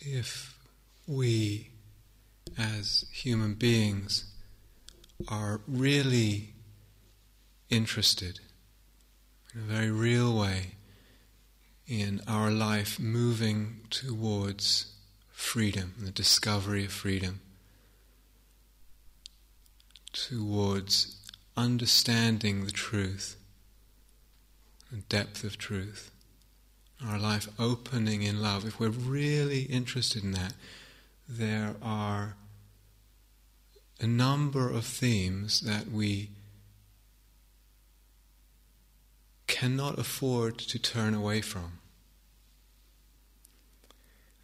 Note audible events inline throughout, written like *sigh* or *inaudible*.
if we, as human beings, are really interested in a very real way in our life moving towards freedom, the discovery of freedom, towards understanding the truth, the depth of truth, our life opening in love. If we're really interested in that, there are a number of themes that we cannot afford to turn away from,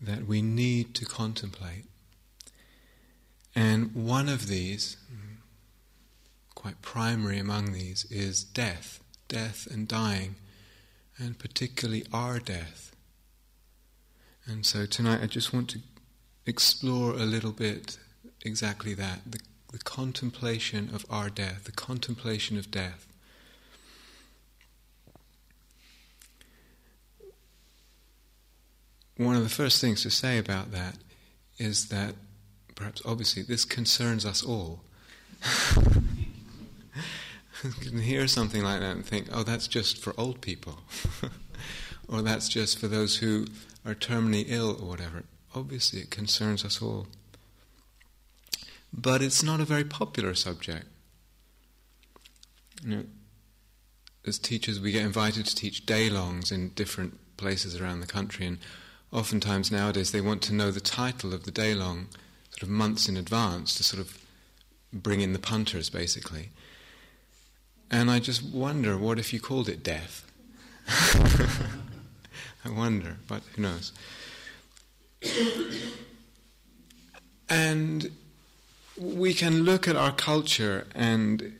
that we need to contemplate. And one of these, quite primary among these, is death, death and dying, and particularly our death. And so tonight I just want to explore a little bit exactly that the, the contemplation of our death, the contemplation of death. One of the first things to say about that is that perhaps obviously this concerns us all. *laughs* *laughs* can hear something like that and think, oh, that's just for old people. *laughs* or that's just for those who are terminally ill or whatever. Obviously, it concerns us all. But it's not a very popular subject. You know, as teachers, we get invited to teach day longs in different places around the country, and oftentimes nowadays they want to know the title of the day long sort of months in advance to sort of bring in the punters, basically. And I just wonder, what if you called it death? *laughs* I wonder, but who knows? and we can look at our culture and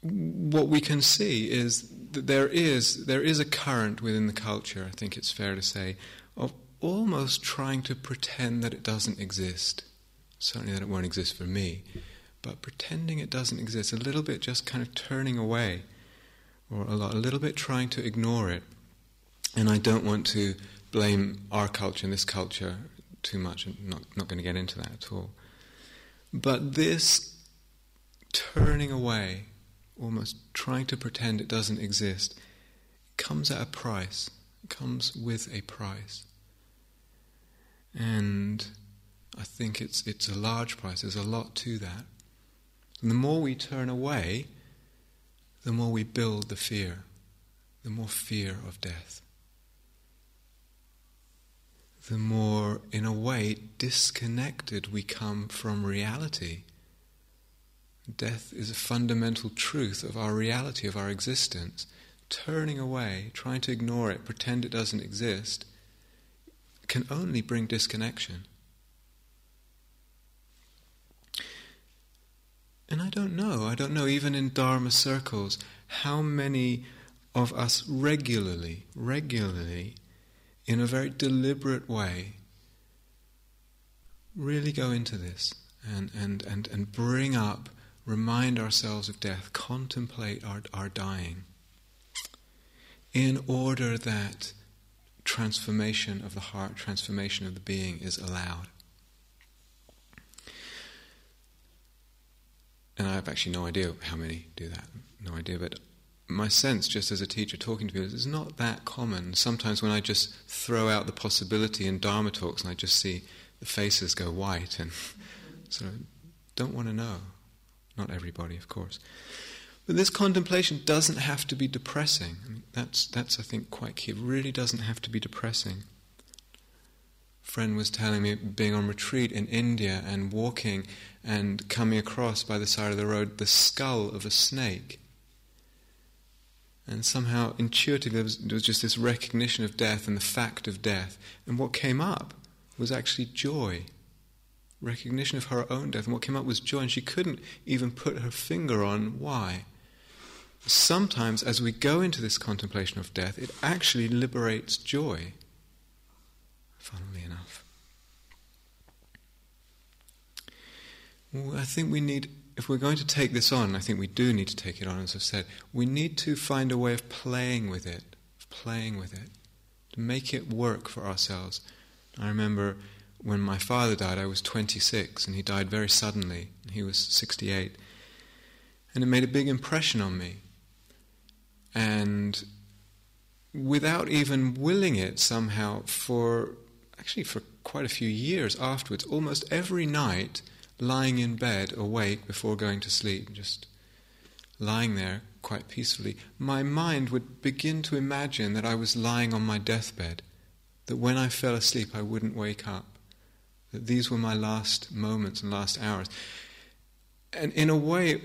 what we can see is that there is there is a current within the culture, I think it's fair to say, of almost trying to pretend that it doesn't exist. Certainly that it won't exist for me, but pretending it doesn't exist, a little bit just kind of turning away, or a, lot, a little bit trying to ignore it. And I don't want to blame our culture and this culture too much. I'm not, not going to get into that at all. But this turning away, almost trying to pretend it doesn't exist, comes at a price. It comes with a price. And I think it's, it's a large price. There's a lot to that. And the more we turn away, the more we build the fear, the more fear of death. The more, in a way, disconnected we come from reality. Death is a fundamental truth of our reality, of our existence. Turning away, trying to ignore it, pretend it doesn't exist, can only bring disconnection. And I don't know, I don't know, even in Dharma circles, how many of us regularly, regularly, in a very deliberate way, really go into this and, and, and, and bring up, remind ourselves of death, contemplate our, our dying, in order that transformation of the heart, transformation of the being is allowed. And I have actually no idea how many do that, no idea, but my sense, just as a teacher talking to people, is not that common. Sometimes when I just throw out the possibility in Dharma talks and I just see the faces go white and *laughs* sort of don't want to know. Not everybody, of course. But this contemplation doesn't have to be depressing. I mean, that's, that's, I think, quite key. It really doesn't have to be depressing. Friend was telling me being on retreat in India and walking and coming across by the side of the road the skull of a snake. And somehow, intuitively, there was, there was just this recognition of death and the fact of death. And what came up was actually joy recognition of her own death. And what came up was joy, and she couldn't even put her finger on why sometimes as we go into this contemplation of death, it actually liberates joy, funnily enough. Well, I think we need, if we're going to take this on, I think we do need to take it on, as I've said, we need to find a way of playing with it, of playing with it, to make it work for ourselves. I remember when my father died, I was 26, and he died very suddenly. He was 68. And it made a big impression on me. And without even willing it somehow, for actually for quite a few years afterwards, almost every night, lying in bed, awake before going to sleep, just lying there quite peacefully, my mind would begin to imagine that I was lying on my deathbed, that when I fell asleep I wouldn't wake up, that these were my last moments and last hours. And in a way,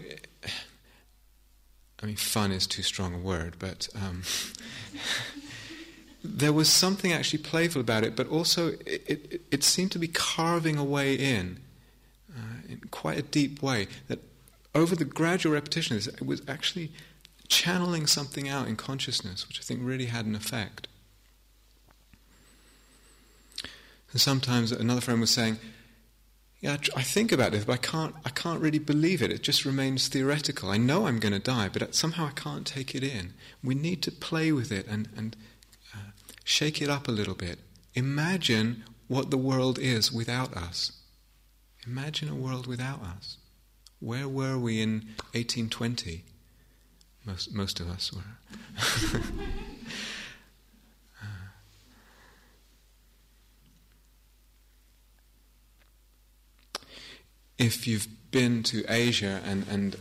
I mean, fun is too strong a word, but um, *laughs* there was something actually playful about it, but also it, it, it seemed to be carving a way in, uh, in quite a deep way, that over the gradual repetition, it was actually channeling something out in consciousness, which I think really had an effect. And sometimes another friend was saying, yeah, I think about this, but I can't, I can't really believe it. It just remains theoretical. I know I'm going to die, but somehow I can't take it in. We need to play with it and, and shake it up a little bit. Imagine what the world is without us. Imagine a world without us. Where were we in 1820? Most, most of us were. *laughs* if you've been to Asia and, and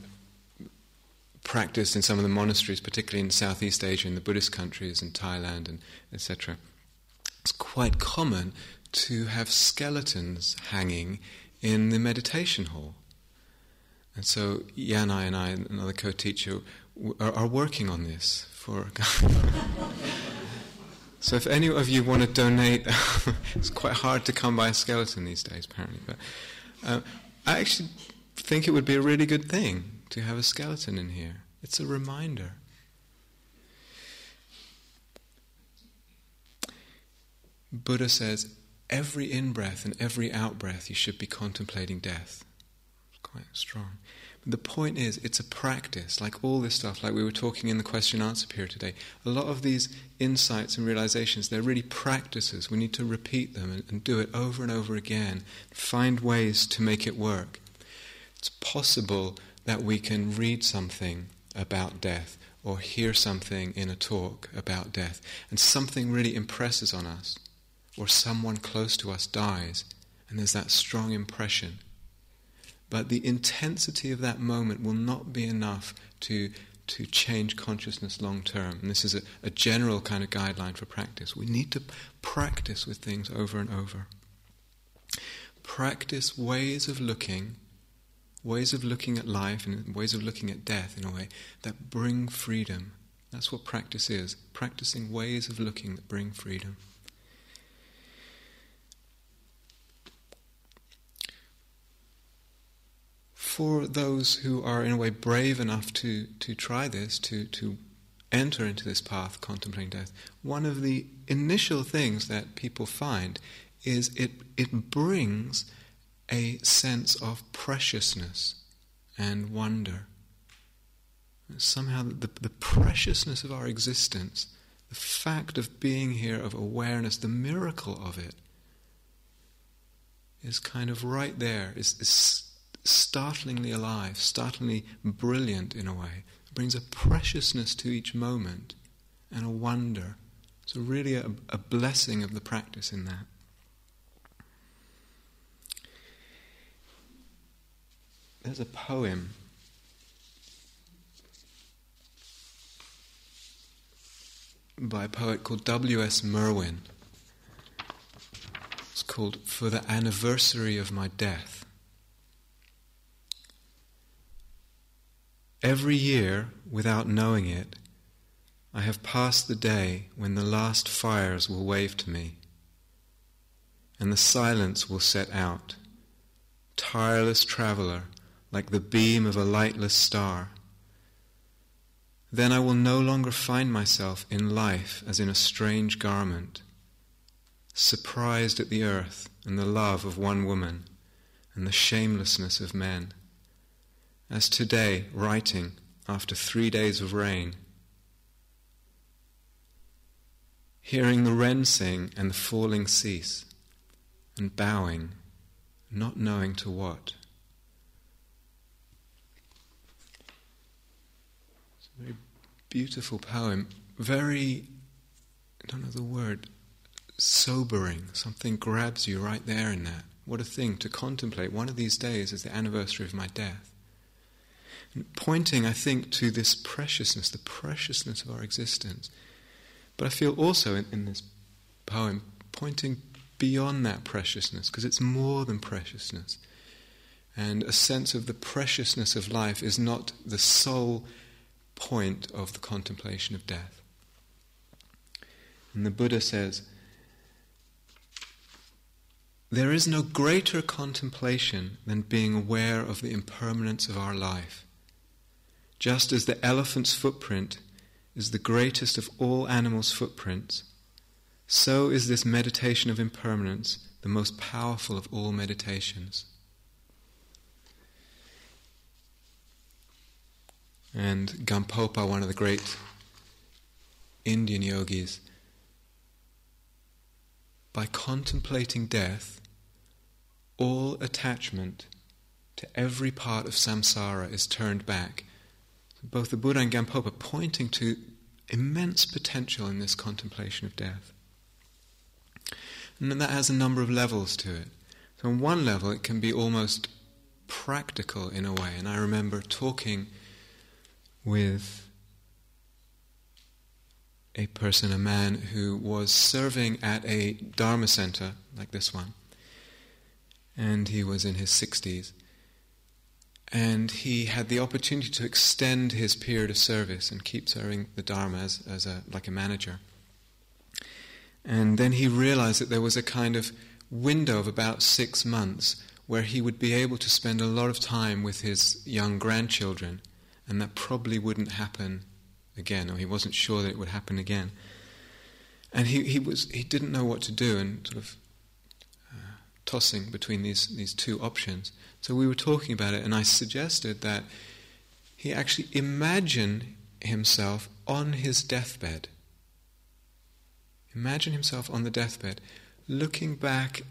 practiced in some of the monasteries, particularly in Southeast Asia, in the Buddhist countries, in Thailand, and etc., it's quite common to have skeletons hanging in the meditation hall. And so Yanai and I, another co-teacher, are, are working on this for. *laughs* so if any of you want to donate, *laughs* it's quite hard to come by a skeleton these days, apparently. But uh, I actually think it would be a really good thing to have a skeleton in here. It's a reminder. Buddha says every in breath and every out breath you should be contemplating death quite strong. But the point is, it's a practice, like all this stuff, like we were talking in the question answer period today. A lot of these insights and realizations, they're really practices. We need to repeat them and, and do it over and over again, find ways to make it work. It's possible that we can read something about death or hear something in a talk about death and something really impresses on us, or someone close to us dies, and there's that strong impression but the intensity of that moment will not be enough to, to change consciousness long term. And this is a, a general kind of guideline for practice. We need to practice with things over and over. Practice ways of looking, ways of looking at life and ways of looking at death in a way that bring freedom. That's what practice is practicing ways of looking that bring freedom. for those who are in a way brave enough to, to try this, to, to enter into this path, contemplating death, one of the initial things that people find is it, it brings a sense of preciousness and wonder. Somehow, the, the preciousness of our existence, the fact of being here, of awareness, the miracle of it, is kind of right there, is, is startlingly alive, startlingly brilliant in a way. It brings a preciousness to each moment and a wonder. So, really, a, a blessing of the practice in that. There's a poem by a poet called W.S. Merwin. It's called For the Anniversary of My Death. Every year, without knowing it, I have passed the day when the last fires will wave to me, and the silence will set out, tireless traveler, like the beam of a lightless star. Then I will no longer find myself in life as in a strange garment, surprised at the earth and the love of one woman and the shamelessness of men as today, writing after three days of rain. Hearing the wren sing and the falling cease, and bowing, not knowing to what. It's a very beautiful poem, very, I don't know the word, sobering. Something grabs you right there in that. What a thing to contemplate. One of these days is the anniversary of my death. And pointing, I think, to this preciousness, the preciousness of our existence. But I feel also in, in this poem pointing beyond that preciousness, because it's more than preciousness. And a sense of the preciousness of life is not the sole point of the contemplation of death. And the Buddha says, There is no greater contemplation than being aware of the impermanence of our life. Just as the elephant's footprint is the greatest of all animals' footprints, so is this meditation of impermanence the most powerful of all meditations. And Gampopa, one of the great Indian yogis, by contemplating death, all attachment to every part of samsara is turned back. Both the Buddha and Gampopa pointing to immense potential in this contemplation of death. And that has a number of levels to it. So, on one level, it can be almost practical in a way. And I remember talking with a person, a man who was serving at a Dharma center like this one. And he was in his 60s. And he had the opportunity to extend his period of service and keep serving the Dharma as, as a, like a manager. And then he realized that there was a kind of window of about six months where he would be able to spend a lot of time with his young grandchildren and that probably wouldn't happen again, or he wasn't sure that it would happen again. And he, he, was, he didn't know what to do and sort of uh, tossing between these, these two options. So we were talking about it, and I suggested that he actually imagine himself on his deathbed. Imagine himself on the deathbed, looking back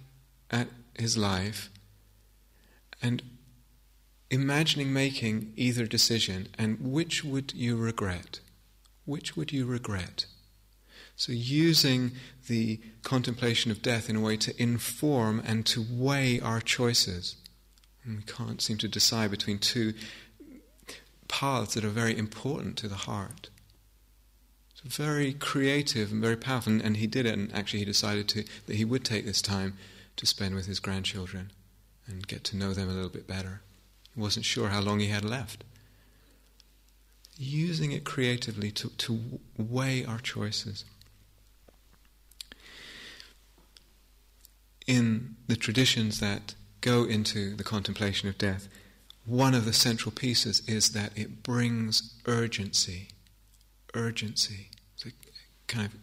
at his life and imagining making either decision and which would you regret? Which would you regret? So, using the contemplation of death in a way to inform and to weigh our choices. And we can't seem to decide between two paths that are very important to the heart. It's very creative and very powerful, and, and he did it, and actually, he decided to, that he would take this time to spend with his grandchildren and get to know them a little bit better. He wasn't sure how long he had left. Using it creatively to, to weigh our choices. In the traditions that go into the contemplation of death, one of the central pieces is that it brings urgency. Urgency. It's a kind of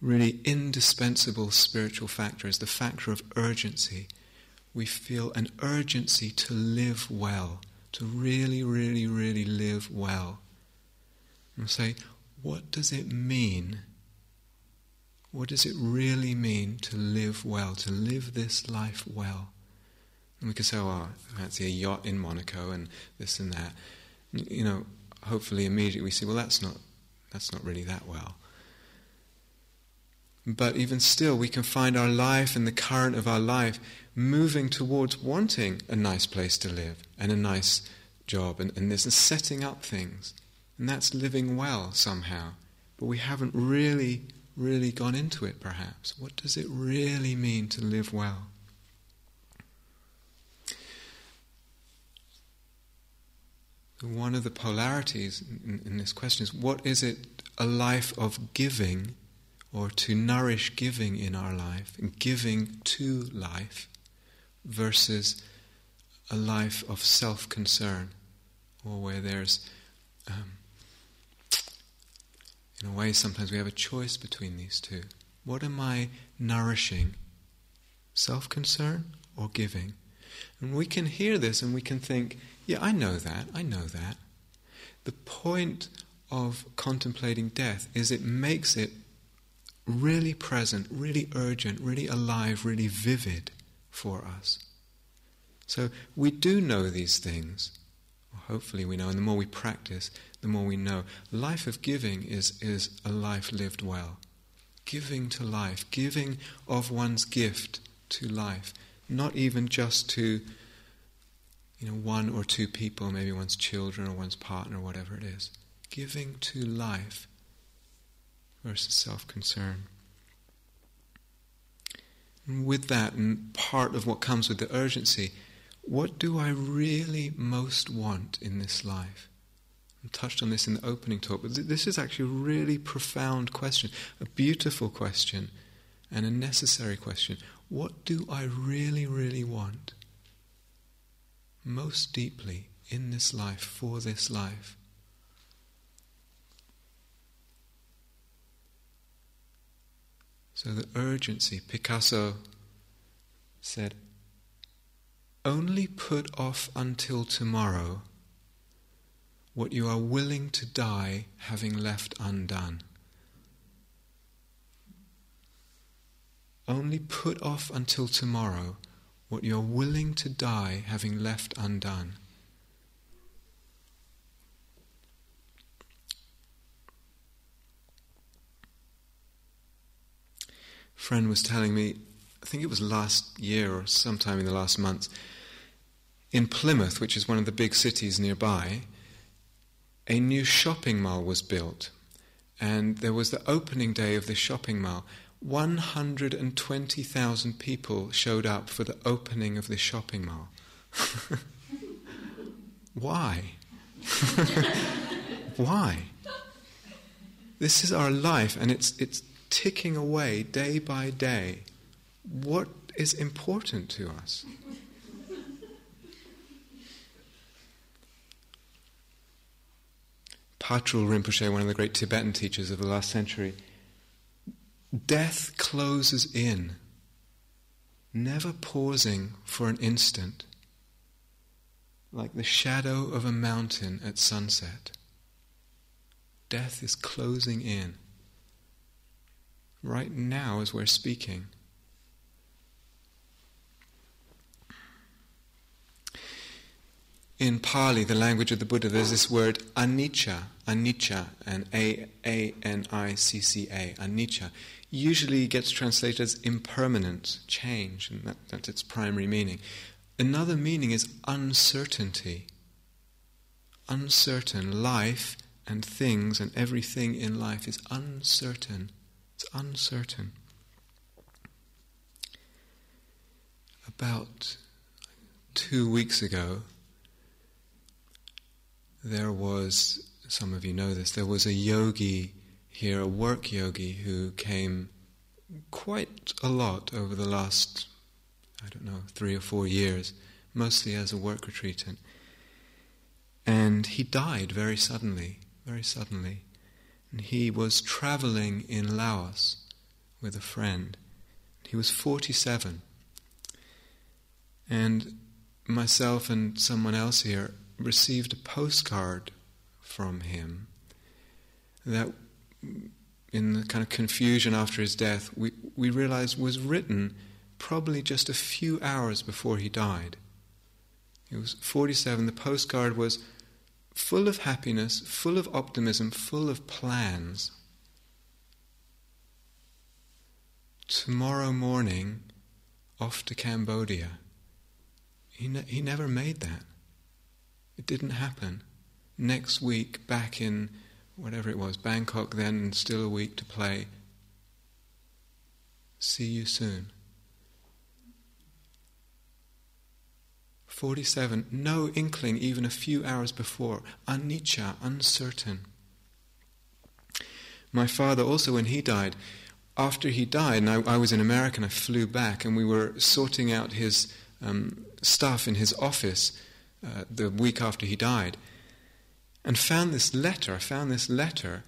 really indispensable spiritual factor is the factor of urgency we feel an urgency to live well, to really, really, really live well. And say, what does it mean? What does it really mean to live well, to live this life well? And we could say, oh, I fancy a yacht in Monaco and this and that. You know, hopefully immediately we see, well, that's not, that's not really that well. But even still, we can find our life and the current of our life moving towards wanting a nice place to live and a nice job and, and this and setting up things. And that's living well somehow. But we haven't really, really gone into it perhaps. What does it really mean to live well? One of the polarities in, in this question is what is it a life of giving or to nourish giving in our life, giving to life, versus a life of self concern, or where there's, um, in a way, sometimes we have a choice between these two. What am I nourishing? Self concern or giving? And we can hear this and we can think, yeah, I know that, I know that. The point of contemplating death is it makes it really present, really urgent, really alive, really vivid for us. So we do know these things. hopefully we know, and the more we practice, the more we know. Life of giving is, is a life lived well. Giving to life, giving of one's gift to life, not even just to you know, one or two people, maybe one's children or one's partner, whatever it is. Giving to life versus self concern. With that, and part of what comes with the urgency, what do I really most want in this life? I touched on this in the opening talk, but this is actually a really profound question, a beautiful question, and a necessary question. What do I really, really want? Most deeply in this life, for this life. So the urgency, Picasso said, only put off until tomorrow what you are willing to die having left undone. Only put off until tomorrow what you are willing to die having left undone. Friend was telling me, I think it was last year or sometime in the last month, in Plymouth, which is one of the big cities nearby, a new shopping mall was built. And there was the opening day of the shopping mall. 120,000 people showed up for the opening of the shopping mall. *laughs* Why? *laughs* Why? This is our life, and it's, it's ticking away day by day, what is important to us? Patrul Rinpoche, one of the great Tibetan teachers of the last century, death closes in, never pausing for an instant, like the shadow of a mountain at sunset. Death is closing in right now as we're speaking. In Pali, the language of the Buddha, there's this word anicca, anicca, and A A N I C C A, anicca. Usually gets translated as impermanent, change, and that, that's its primary meaning. Another meaning is uncertainty. Uncertain life and things and everything in life is uncertain. Uncertain. About two weeks ago, there was, some of you know this, there was a yogi here, a work yogi, who came quite a lot over the last, I don't know, three or four years, mostly as a work retreatant. And he died very suddenly, very suddenly. And he was traveling in Laos with a friend. He was 47. And myself and someone else here received a postcard from him that, in the kind of confusion after his death, we, we realized was written probably just a few hours before he died. He was 47. The postcard was full of happiness, full of optimism, full of plans. Tomorrow morning, off to Cambodia. He, ne- he never made that. It didn't happen. Next week, back in whatever it was, Bangkok then, still a week to play. See you soon. 47, no inkling even a few hours before, anicca, uncertain. My father also, when he died, after he died, and I, I was in America and I flew back, and we were sorting out his um, stuff in his office uh, the week after he died, and found this letter. I found this letter,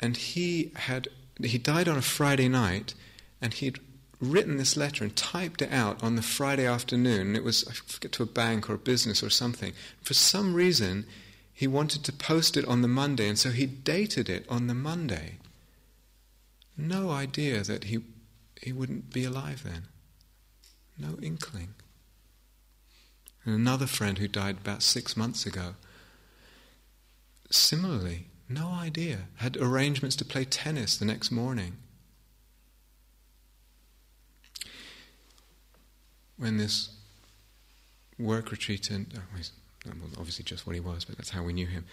and he had he died on a Friday night, and he'd written this letter and typed it out on the Friday afternoon. It was, I forget, to a bank or a business or something. For some reason, he wanted to post it on the Monday, and so he dated it on the Monday. no idea that he, he wouldn't be alive then. No inkling. And another friend who died about six months ago, similarly, no idea, had arrangements to play tennis the next morning. When this work retreat, and oh, obviously just what he was, but that's how we knew him,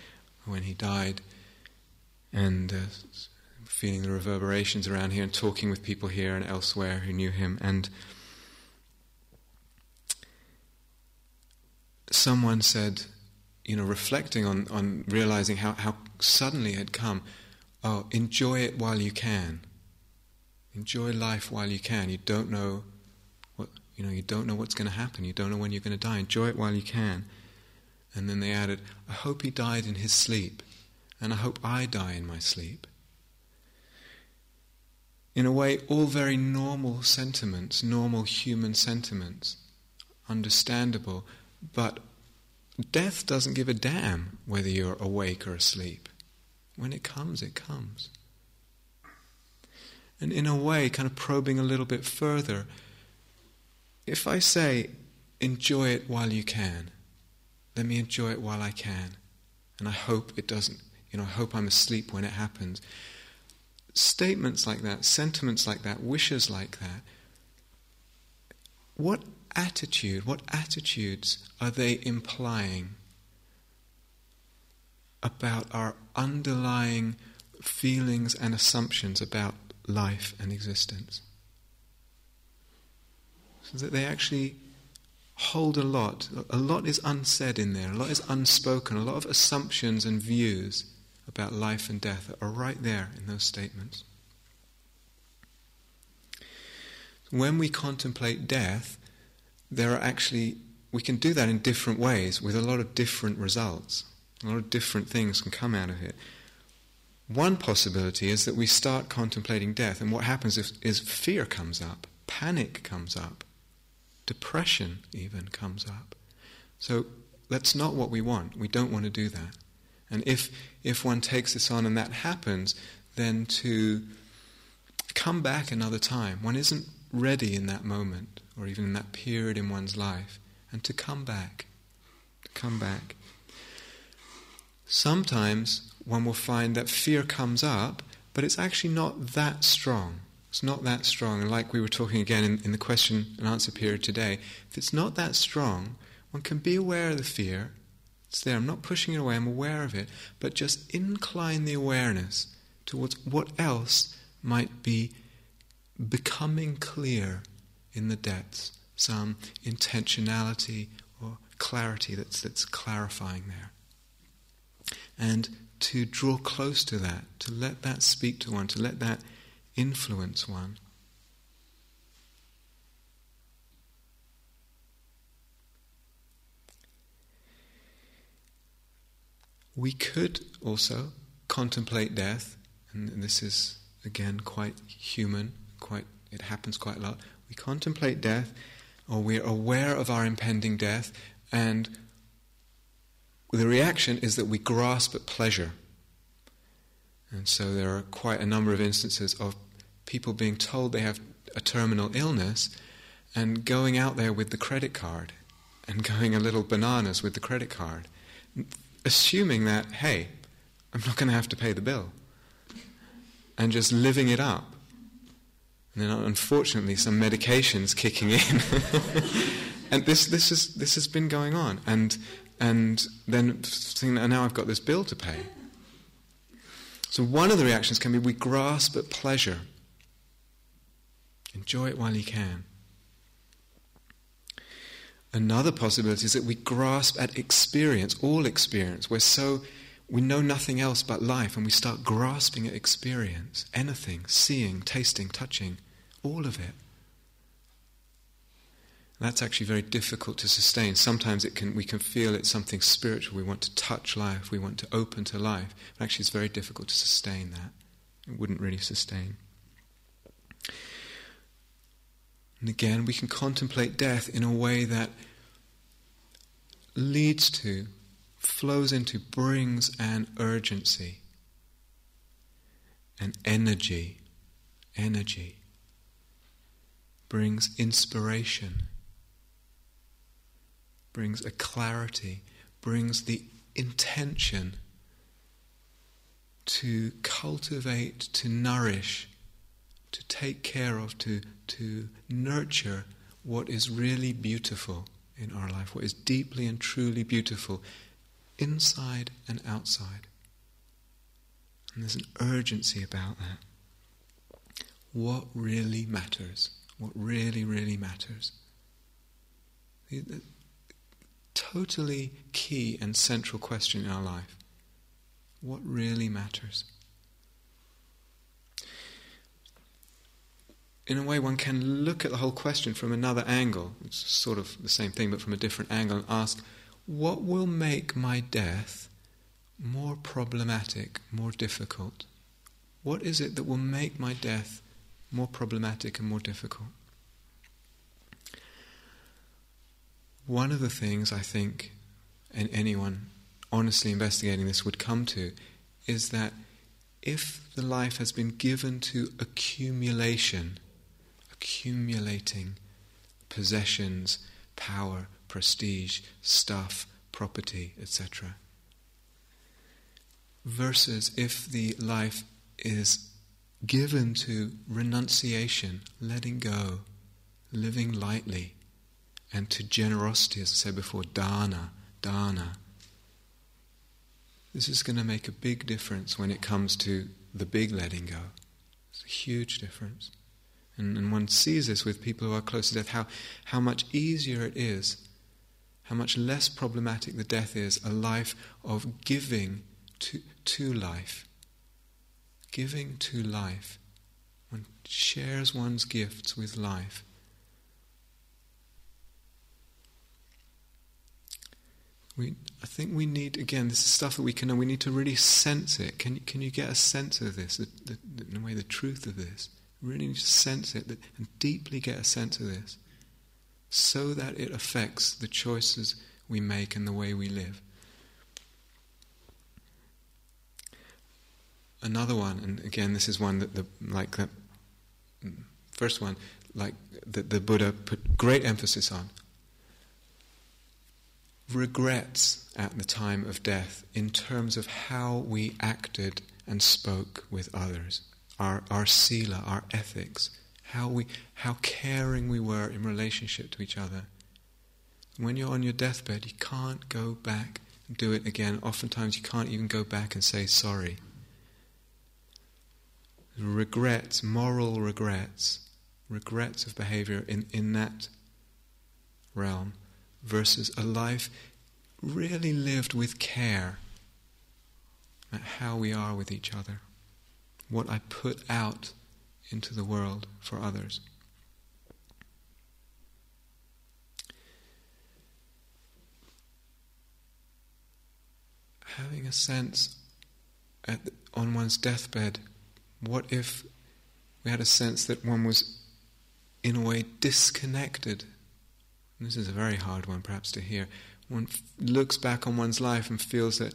when he died, and uh, feeling the reverberations around here and talking with people here and elsewhere who knew him, and someone said, you know, reflecting on, on realizing how, how suddenly it had come, oh, enjoy it while you can. Enjoy life while you can. You don't know you know, you don't know what's going to happen. You don't know when you're going to die. Enjoy it while you can. And then they added, I hope he died in his sleep, and I hope I die in my sleep. In a way, all very normal sentiments, normal human sentiments, understandable, but death doesn't give a damn whether you're awake or asleep. When it comes, it comes. And in a way, kind of probing a little bit further, if I say, enjoy it while you can, let me enjoy it while I can, and I hope it doesn't, you know, I hope I'm asleep when it happens. Statements like that, sentiments like that, wishes like that, what attitude, what attitudes are they implying about our underlying feelings and assumptions about life and existence? So that they actually hold a lot. A lot is unsaid in there, a lot is unspoken, a lot of assumptions and views about life and death are right there in those statements. When we contemplate death, there are actually, we can do that in different ways with a lot of different results. A lot of different things can come out of it. One possibility is that we start contemplating death, and what happens is, is fear comes up, panic comes up, depression even comes up. So that's not what we want. We don't want to do that. And if, if one takes this on and that happens, then to come back another time. One isn't ready in that moment or even in that period in one's life, and to come back. To come back. Sometimes one will find that fear comes up, but it's actually not that strong. It's not that strong. And like we were talking again in, in the question and answer period today, if it's not that strong, one can be aware of the fear. It's there. I'm not pushing it away, I'm aware of it, but just incline the awareness towards what else might be becoming clear in the depths, some intentionality or clarity that's, that's clarifying there. And to draw close to that, to let that speak to one, to let that influence one. We could also contemplate death, and this is again quite human, quite it happens quite a lot we contemplate death, or we're aware of our impending death, and the reaction is that we grasp at pleasure. And so there are quite a number of instances of people being told they have a terminal illness and going out there with the credit card and going a little bananas with the credit card, assuming that, hey, I'm not going to have to pay the bill, and just living it up. And then, unfortunately, some medications kicking in. *laughs* and this, this, is, this has been going on. And, and then thinking, now I've got this bill to pay. So, one of the reactions can be we grasp at pleasure. Enjoy it while you can. Another possibility is that we grasp at experience, all experience. We're so, we know nothing else but life, and we start grasping at experience. Anything, seeing, tasting, touching, all of it. That's actually very difficult to sustain. Sometimes it can, we can feel it's something spiritual. We want to touch life, we want to open to life. But actually, it's very difficult to sustain that. It wouldn't really sustain. And again, we can contemplate death in a way that leads to, flows into, brings an urgency, an energy energy, brings inspiration, brings a clarity, brings the intention to cultivate, to nourish, to take care of, to, to nurture what is really beautiful in our life, what is deeply and truly beautiful inside and outside. And there's an urgency about that. What really matters? What really, really matters? The, totally key and central question in our life. What really matters? In a way, one can look at the whole question from another angle. It's sort of the same thing, but from a different angle, and ask, what will make my death more problematic, more difficult? What is it that will make my death more problematic and more difficult? One of the things I think, and anyone honestly investigating this would come to, is that if the life has been given to accumulation, accumulating possessions, power, prestige, stuff, property, etc. Versus if the life is given to renunciation, letting go, living lightly, and to generosity, as I said before, dana, dana. This is going to make a big difference when it comes to the big letting go. It's a huge difference. And, and one sees this with people who are close to death, how, how much easier it is, how much less problematic the death is, a life of giving to, to life. Giving to life. One shares one's gifts with life. We, I think we need again. This is stuff that we can. We need to really sense it. Can can you get a sense of this? The, the, in a way, the truth of this. Really need to sense it and deeply get a sense of this so that it affects the choices we make and the way we live. Another one, and again, this is one that the like that first one, like that the Buddha put great emphasis on. Regrets at the time of death in terms of how we acted and spoke with others our, our sila, our ethics, how, we, how caring we were in relationship to each other. When you're on your deathbed, you can't go back and do it again. Oftentimes, you can't even go back and say sorry. Regrets, moral regrets, regrets of behavior in, in that realm versus a life really lived with care at how we are with each other what I put out into the world for others. Having a sense at, on one's deathbed, what if we had a sense that one was, in a way, disconnected? this is a very hard one, perhaps, to hear. One f- looks back on one's life and feels that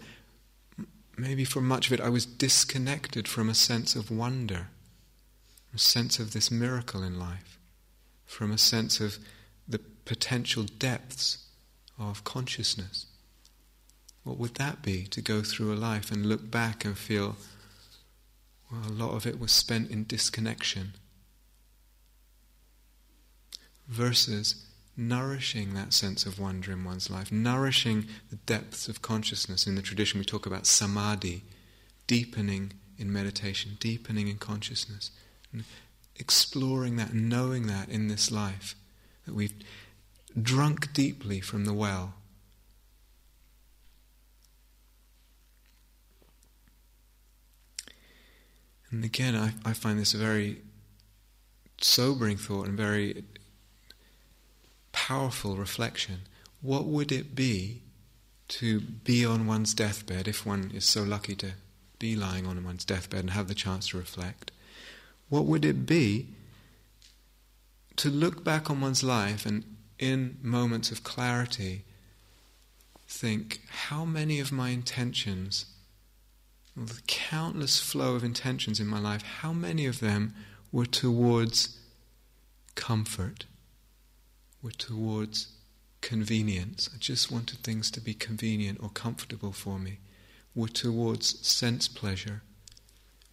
maybe for much of it I was disconnected from a sense of wonder, a sense of this miracle in life, from a sense of the potential depths of consciousness. What would that be to go through a life and look back and feel, well, a lot of it was spent in disconnection? Versus nourishing that sense of wonder in one's life, nourishing the depths of consciousness. In the tradition, we talk about samadhi, deepening in meditation, deepening in consciousness, and exploring that, knowing that in this life, that we've drunk deeply from the well. And again, I, I find this a very sobering thought and very powerful reflection. What would it be to be on one's deathbed, if one is so lucky to be lying on one's deathbed and have the chance to reflect? What would it be to look back on one's life and in moments of clarity think, how many of my intentions, the countless flow of intentions in my life, how many of them we're towards comfort. We're towards convenience. I just wanted things to be convenient or comfortable for me. We're towards sense pleasure.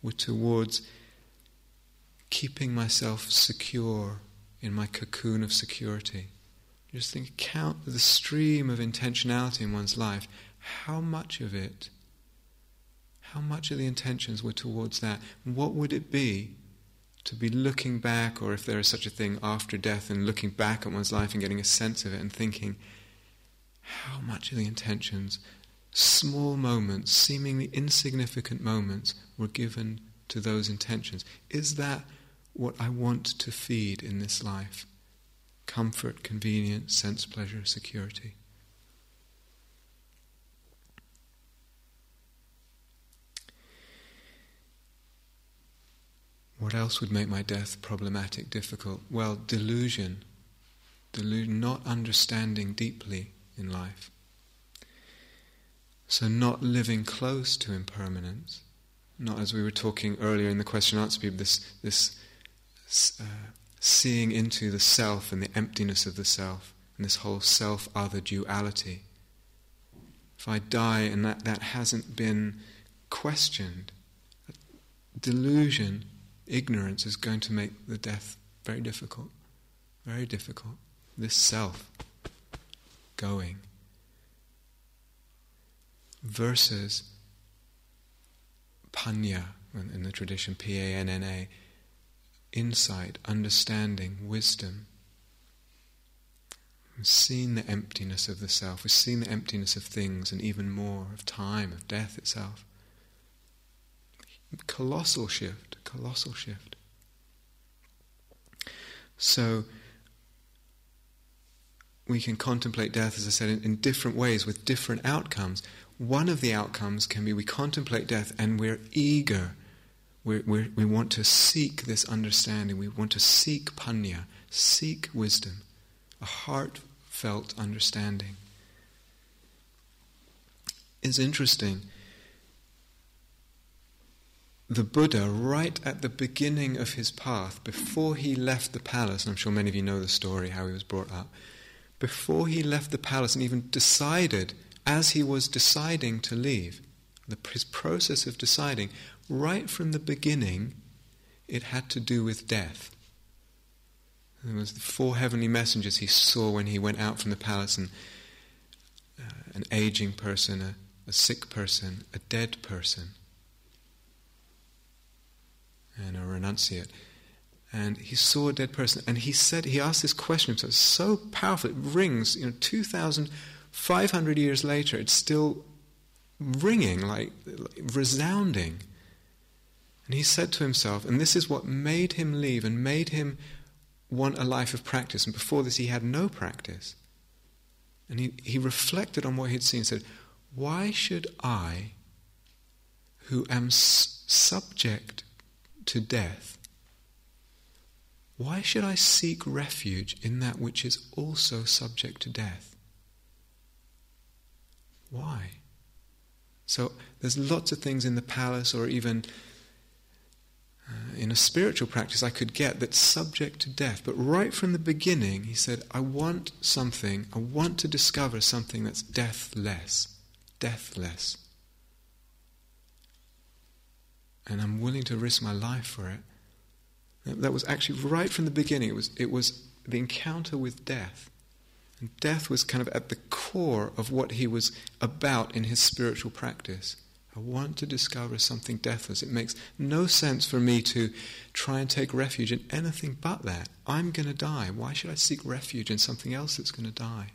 We're towards keeping myself secure in my cocoon of security. Just think, count the stream of intentionality in one's life. How much of it, how much of the intentions were towards that? What would it be to be looking back, or if there is such a thing after death, and looking back at one's life and getting a sense of it and thinking, how much of the intentions, small moments, seemingly insignificant moments, were given to those intentions? Is that what I want to feed in this life? Comfort, convenience, sense pleasure, security. What else would make my death problematic, difficult? Well, delusion. Delusion, not understanding deeply in life. So, not living close to impermanence. Not as we were talking earlier in the question and answer people, this, this uh, seeing into the self and the emptiness of the self, and this whole self other duality. If I die and that, that hasn't been questioned, delusion ignorance is going to make the death very difficult. Very difficult. This self going versus panya in the tradition, P A N N A, insight, understanding, wisdom. We've seen the emptiness of the self, we've seen the emptiness of things, and even more of time, of death itself. Colossal shift colossal shift. So, we can contemplate death, as I said, in, in, different ways with different outcomes. One of the outcomes can be we contemplate death and we're eager. We're, we're, we want to seek this understanding. We want to seek panya, seek wisdom, a heartfelt understanding. It's interesting the Buddha, right at the beginning of his path, before he left the palace, and I'm sure many of you know the story how he was brought up, before he left the palace and even decided, as he was deciding to leave, the, his process of deciding, right from the beginning, it had to do with death. There was the four heavenly messengers he saw when he went out from the palace, and uh, an aging person, a, a sick person, a dead person and a renunciate. And he saw a dead person, and he said, he asked this question himself, so powerful, it rings, you know, 2,500 years later, it's still ringing, like, like resounding. And he said to himself, and this is what made him leave and made him want a life of practice. And before this, he had no practice. And he, he reflected on what he'd seen and said, Why should I, who am s- subject to death, why should I seek refuge in that which is also subject to death? Why? So there's lots of things in the palace or even uh, in a spiritual practice I could get that's subject to death. But right from the beginning, he said, I want something, I want to discover something that's deathless. Deathless and I'm willing to risk my life for it. That was actually right from the beginning. It was, it was the encounter with death. And death was kind of at the core of what he was about in his spiritual practice. I want to discover something deathless. It makes no sense for me to try and take refuge in anything but that. I'm going to die. Why should I seek refuge in something else that's going to die?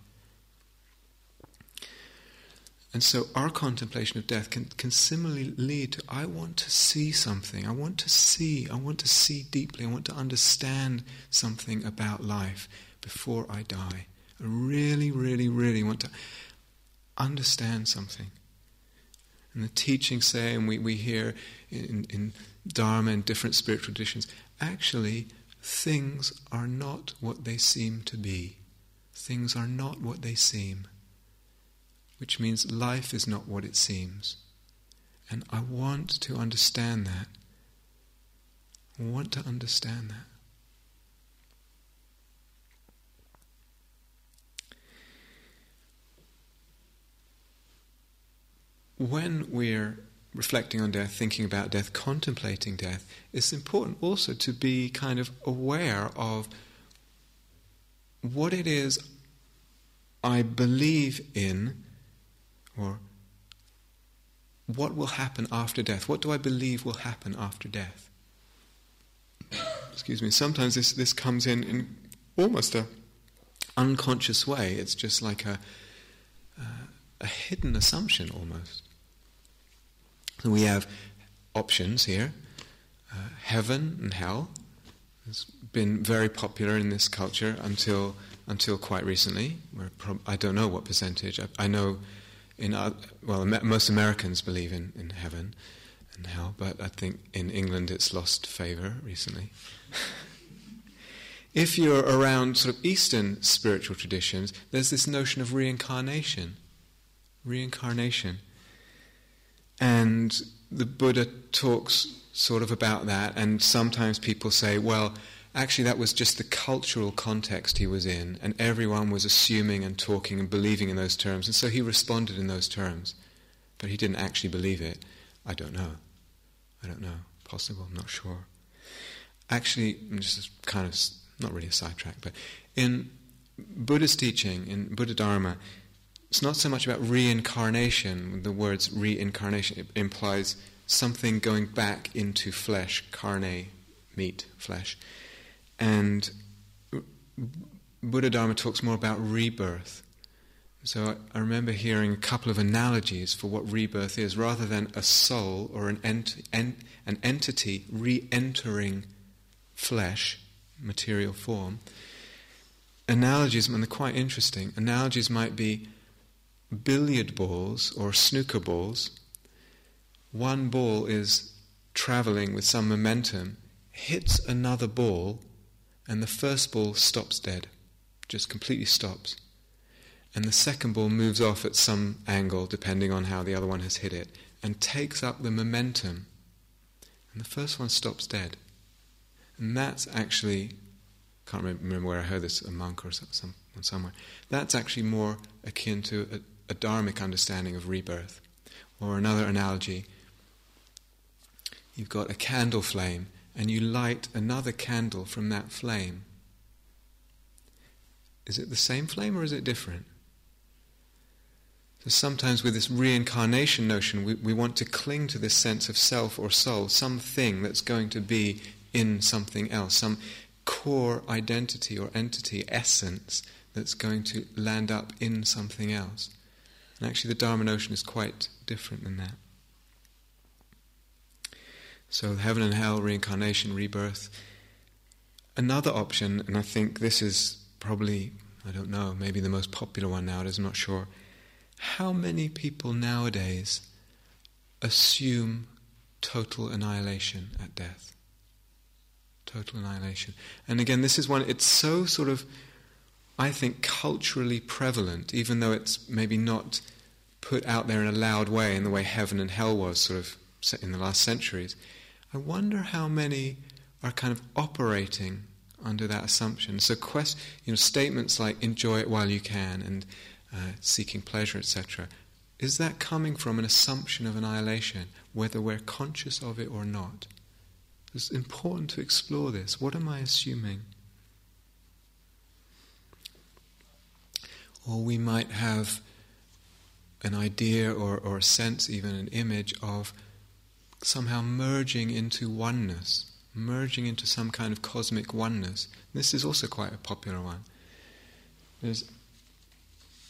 And so our contemplation of death can, can similarly lead to I want to see something. I want to see. I want to see deeply. I want to understand something about life before I die. I really, really, really want to understand something. And the teachings say, and we, we hear in, in Dharma and different spiritual traditions, actually, things are not what they seem to be. Things are not what they seem which means life is not what it seems. And I want to understand that. I want to understand that. When we're reflecting on death, thinking about death, contemplating death, it's important also to be kind of aware of what it is I believe in, or what will happen after death. What do I believe will happen after death? Excuse me. Sometimes this, this comes in in almost a unconscious way. It's just like a, uh, a hidden assumption almost. We have options here uh, heaven and hell. It's been very popular in this culture until, until quite recently. Prob- I don't know what percentage. I, I know in uh, well, most Americans believe in, in heaven and hell, but I think in England it's lost favour recently. *laughs* if you're around sort of Eastern spiritual traditions, there's this notion of reincarnation. Reincarnation. And the Buddha talks sort of about that, and sometimes people say, well, actually, that was just the cultural context he was in, and everyone was assuming and talking and believing in those terms, and so he responded in those terms. But he didn't actually believe it. I don't know. I don't know. Possible, I'm not sure. Actually, I'm just kind of not really a sidetrack, but in Buddha's teaching, in Buddha Dharma, it's not so much about reincarnation. The words reincarnation implies something going back into flesh, carne, meat, flesh. And Buddha Dharma talks more about rebirth. So I remember hearing a couple of analogies for what rebirth is, rather than a soul or an, ent- en- an entity re entering flesh, material form. Analogies, and they're quite interesting. Analogies might be billiard balls or snooker balls, one ball is traveling with some momentum, hits another ball, and the first ball stops dead, just completely stops. And the second ball moves off at some angle, depending on how the other one has hit it, and takes up the momentum. And the first one stops dead. And that's actually, can't remember where I heard this, a monk or some, somewhere. That's actually more akin to a, a dharmic understanding of rebirth. Or another analogy you've got a candle flame and you light another candle from that flame. Is it the same flame or is it different? So sometimes with this reincarnation notion, we, we want to cling to this sense of self or soul, something that's going to be in something else, some core identity or entity, essence that's going to land up in something else. And actually, the Dharma notion is quite different than that. So, heaven and hell, reincarnation, rebirth. Another option, and I think this is probably, I don't know, maybe the most popular one nowadays, I'm not sure. How many people nowadays assume total annihilation at death? Total annihilation. And again, this is one, it's so sort of I think, culturally prevalent, even though it's maybe not put out there in a loud way in the way heaven and hell was sort of in the last centuries. I wonder how many are kind of operating under that assumption. So, quest, you know, statements like "enjoy it while you can" and uh, "seeking pleasure," etc. Is that coming from an assumption of annihilation, whether we're conscious of it or not? It's important to explore this. What am I assuming? Or we might have an idea or, or a sense, even an image of somehow merging into oneness, merging into some kind of cosmic oneness. This is also quite a popular one. There's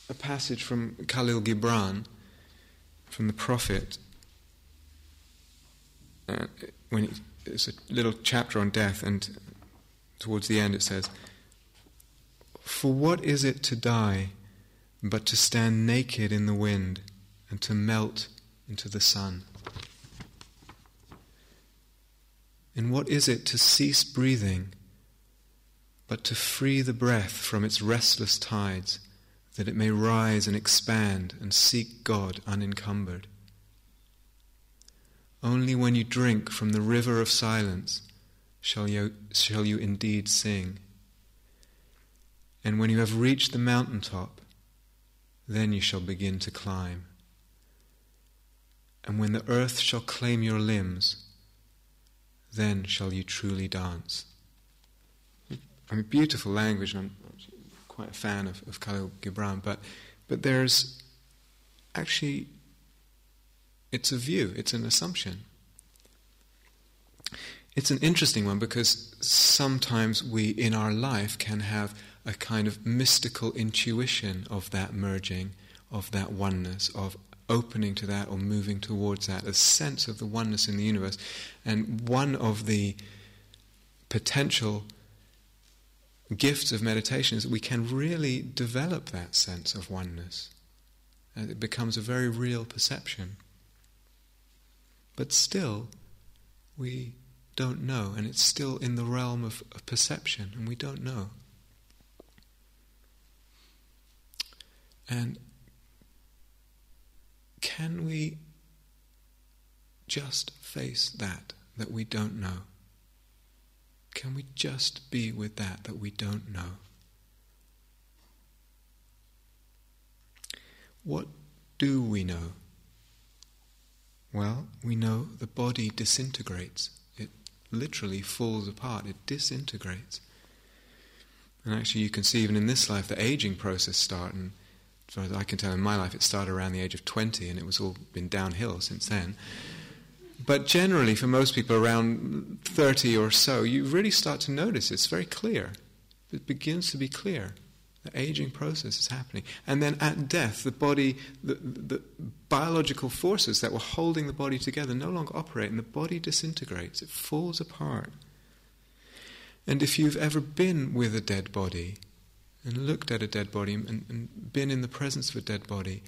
a passage from Khalil Gibran, from the Prophet, uh, when it, it's a little chapter on death, and towards the end it says, For what is it to die? but to stand naked in the wind and to melt into the sun. And what is it to cease breathing, but to free the breath from its restless tides, that it may rise and expand and seek God unencumbered? Only when you drink from the river of silence shall you, shall you indeed sing. And when you have reached the mountain top, then you shall begin to climb. And when the earth shall claim your limbs, then shall you truly dance. I mean, beautiful language, and I'm quite a fan of, of Khalil Gibran, but, but there's actually, it's a view, it's an assumption. It's an interesting one because sometimes we in our life can have a kind of mystical intuition of that merging, of that oneness, of opening to that or moving towards that, a sense of the oneness in the universe. And one of the potential gifts of meditation is that we can really develop that sense of oneness. And it becomes a very real perception. But still, we don't know, and it's still in the realm of, of perception, and we don't know. And can we just face that, that we don't know? Can we just be with that, that we don't know? What do we know? Well, we know the body disintegrates It literally falls apart, it disintegrates. And actually, you can see even in this life the aging process start. As far as I can tell, in my life, it started around the age of 20, and it was all been downhill since then. But generally, for most people around 30 or so, you really start to notice it's very clear. It begins to be clear. The aging process is happening. And then at death, the body, the, the, biological forces that were holding the body together no longer operate, and the body disintegrates. It falls apart. And if you've ever been with a dead body and looked at a dead body and, and been in the presence of a dead body,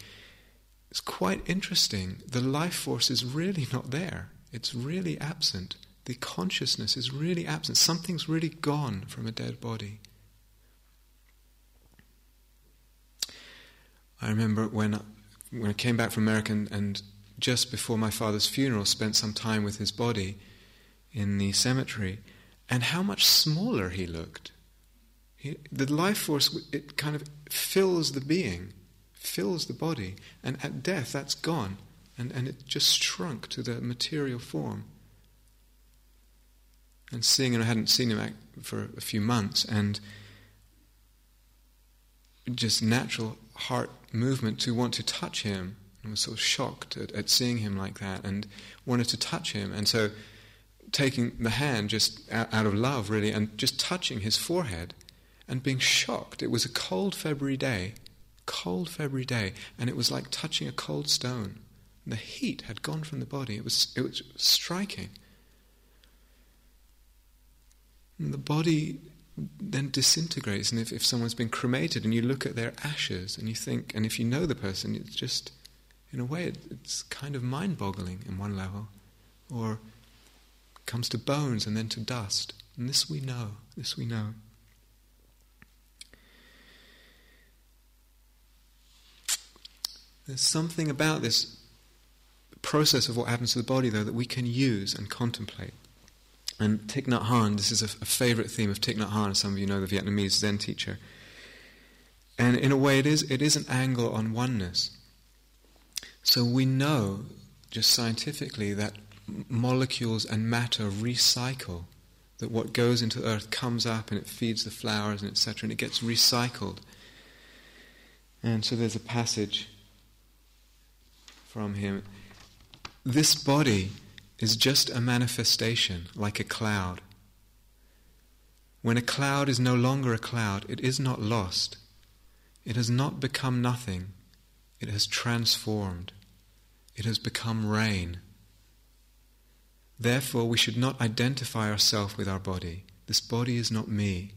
it's quite interesting. The life force is really not there, it's really absent. The consciousness is really absent. Something's really gone from a dead body. I remember when, when I came back from America and, and just before my father's funeral, spent some time with his body in the cemetery, and how much smaller he looked. He, the life force, it kind of fills the being, fills the body, and at death that's gone, and, and it just shrunk to the material form. And seeing, and I hadn't seen him for a few months, and just natural heart movement to want to touch him. I was sort of shocked at, at seeing him like that and wanted to touch him. And so taking the hand just out of love, really, and just touching his forehead and being shocked. It was a cold February day, cold February day, and it was like touching a cold stone. The heat had gone from the body. It was, it was striking. And the body then disintegrates. And if, if someone's been cremated and you look at their ashes and you think, and if you know the person, it's just, in a way, it, it's kind of mind boggling in one level. Or comes to bones and then to dust. And this we know, this we know. There's something about this process of what happens to the body, though, that we can use and contemplate. And Thich Nhat Hanh, this is a, a favorite theme of Thich Nhat Hanh, some of you know the Vietnamese Zen teacher. And in a way, it is, it is an angle on oneness. So we know, just scientifically, that molecules and matter recycle. That what goes into the earth comes up and it feeds the flowers and etc. and it gets recycled. And so there's a passage from him. This body is just a manifestation, like a cloud. When a cloud is no longer a cloud, it is not lost. It has not become nothing. It has transformed. It has become rain. Therefore, we should not identify ourselves with our body. This body is not me.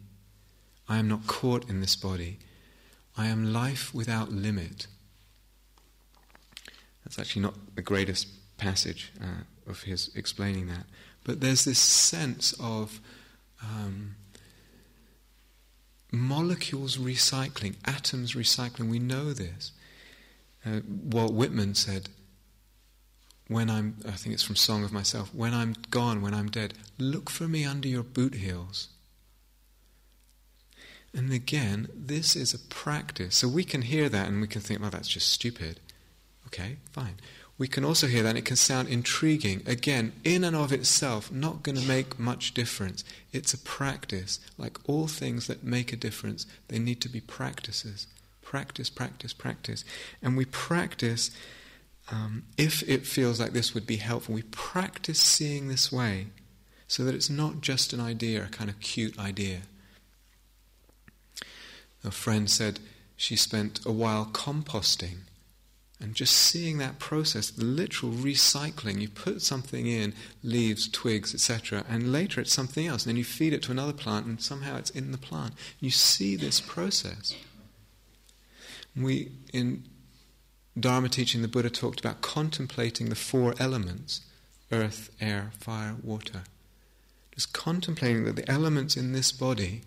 I am not caught in this body. I am life without limit. That's actually not the greatest passage. Uh, of his explaining that. But there's this sense of um, molecules recycling, atoms recycling. We know this. Uh, Walt Whitman said, when I'm, I think it's from Song of Myself, when I'm gone, when I'm dead, look for me under your boot heels. And again, this is a practice. So we can hear that and we can think, well, that's just stupid. Okay, fine. We can also hear that and it can sound intriguing. Again, in and of itself, not going to make much difference. It's a practice. Like all things that make a difference, they need to be practices. Practice, practice, practice. And we practice, um, if it feels like this would be helpful, we practice seeing this way so that it's not just an idea, a kind of cute idea. A friend said she spent a while composting and just seeing that process, the literal recycling, you put something in, leaves, twigs, etc., and later it's something else. And then you feed it to another plant, and somehow it's in the plant. You see this process. We, in Dharma teaching, the Buddha talked about contemplating the four elements earth, air, fire, water. Just contemplating that the elements in this body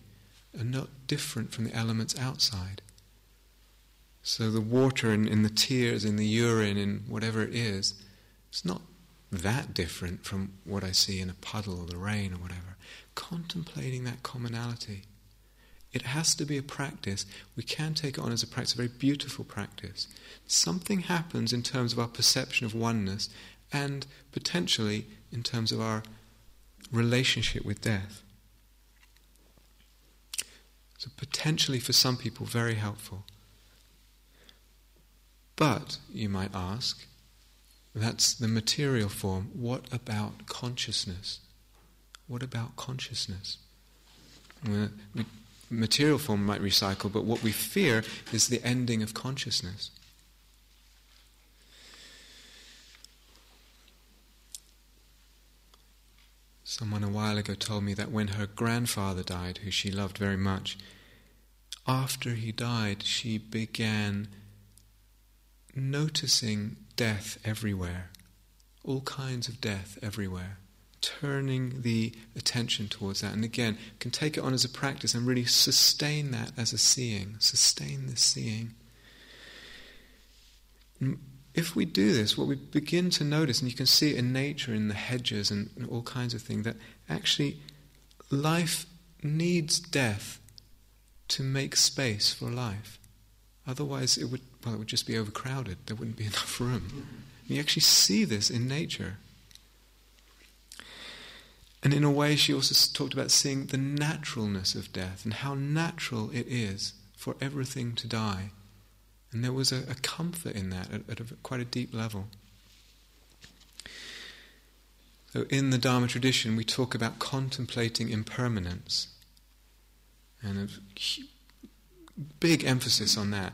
are not different from the elements outside. So the water in, in the tears, in the urine, in whatever it is, it's not that different from what I see in a puddle or the rain or whatever. Contemplating that commonality. It has to be a practice. We can take it on as a practice, a very beautiful practice. Something happens in terms of our perception of oneness and potentially in terms of our relationship with death. So, potentially for some people, very helpful. But, you might ask, that's the material form. What about consciousness? What about consciousness? Material form might recycle, but what we fear is the ending of consciousness. Someone a while ago told me that when her grandfather died, who she loved very much, after he died, she began noticing death everywhere, all kinds of death everywhere, turning the attention towards that. And again, can take it on as a practice and really sustain that as a seeing, sustain this seeing if we do this, what we begin to notice, and you can see it in nature, in the hedges and all kinds of things, that actually life needs death to make space for life. Otherwise, it would, well, it would just be overcrowded. There wouldn't be *laughs* enough room. And you actually see this in nature. And in a way, she also talked about seeing the naturalness of death and how natural it is for everything to die. And there was a, a comfort in that at, at a, quite a deep level. So, in the Dharma tradition, we talk about contemplating impermanence. And a big emphasis on that.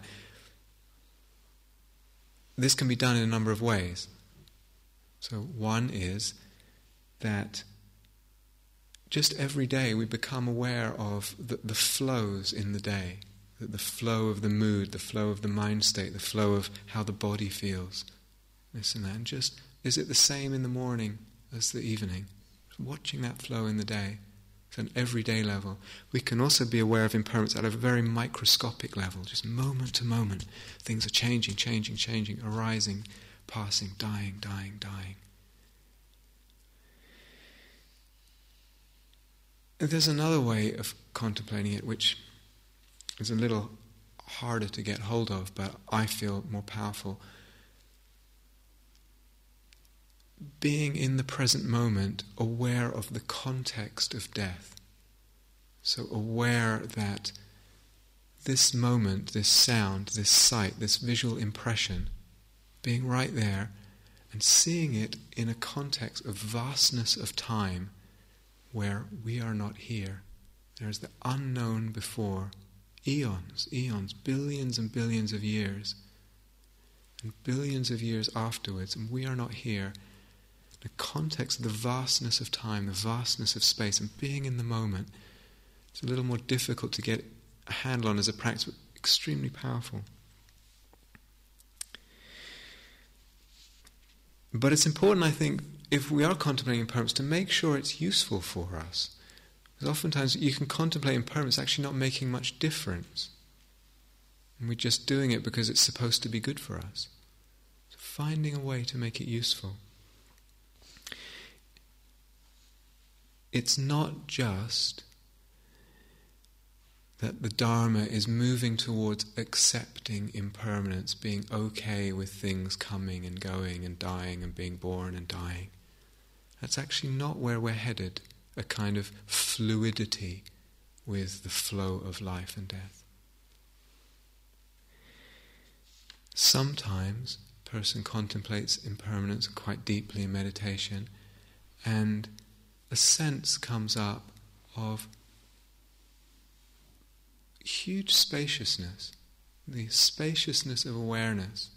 This can be done in a number of ways. So, one is that just every day we become aware of the, the flows in the day the flow of the mood, the flow of the mind state, the flow of how the body feels. This and that. And just, is it the same in the morning as the evening? Watching that flow in the day. An everyday level. We can also be aware of impermanence at a very microscopic level, just moment to moment. Things are changing, changing, changing, arising, passing, dying, dying, dying. And there's another way of contemplating it, which is a little harder to get hold of, but I feel more powerful. Being in the present moment, aware of the context of death. So aware that this moment, this sound, this sight, this visual impression, being right there and seeing it in a context of vastness of time where we are not here. There's the unknown before eons, eons, billions and billions of years, and billions of years afterwards, and we are not here. The context of the vastness of time, the vastness of space, and being in the moment, it's a little more difficult to get a handle on as a practice, but extremely powerful. But it's important, I think, if we are contemplating impermanence, to make sure it's useful for us. Because oftentimes you can contemplate impermanence actually not making much difference. And we're just doing it because it's supposed to be good for us. So finding a way to make it useful. It's not just that the Dharma is moving towards accepting impermanence, being okay with things coming and going and dying and being born and dying. That's actually not where we're headed, a kind of fluidity with the flow of life and death. Sometimes a person contemplates impermanence quite deeply in meditation, and a sense comes up of huge spaciousness, the spaciousness of awareness.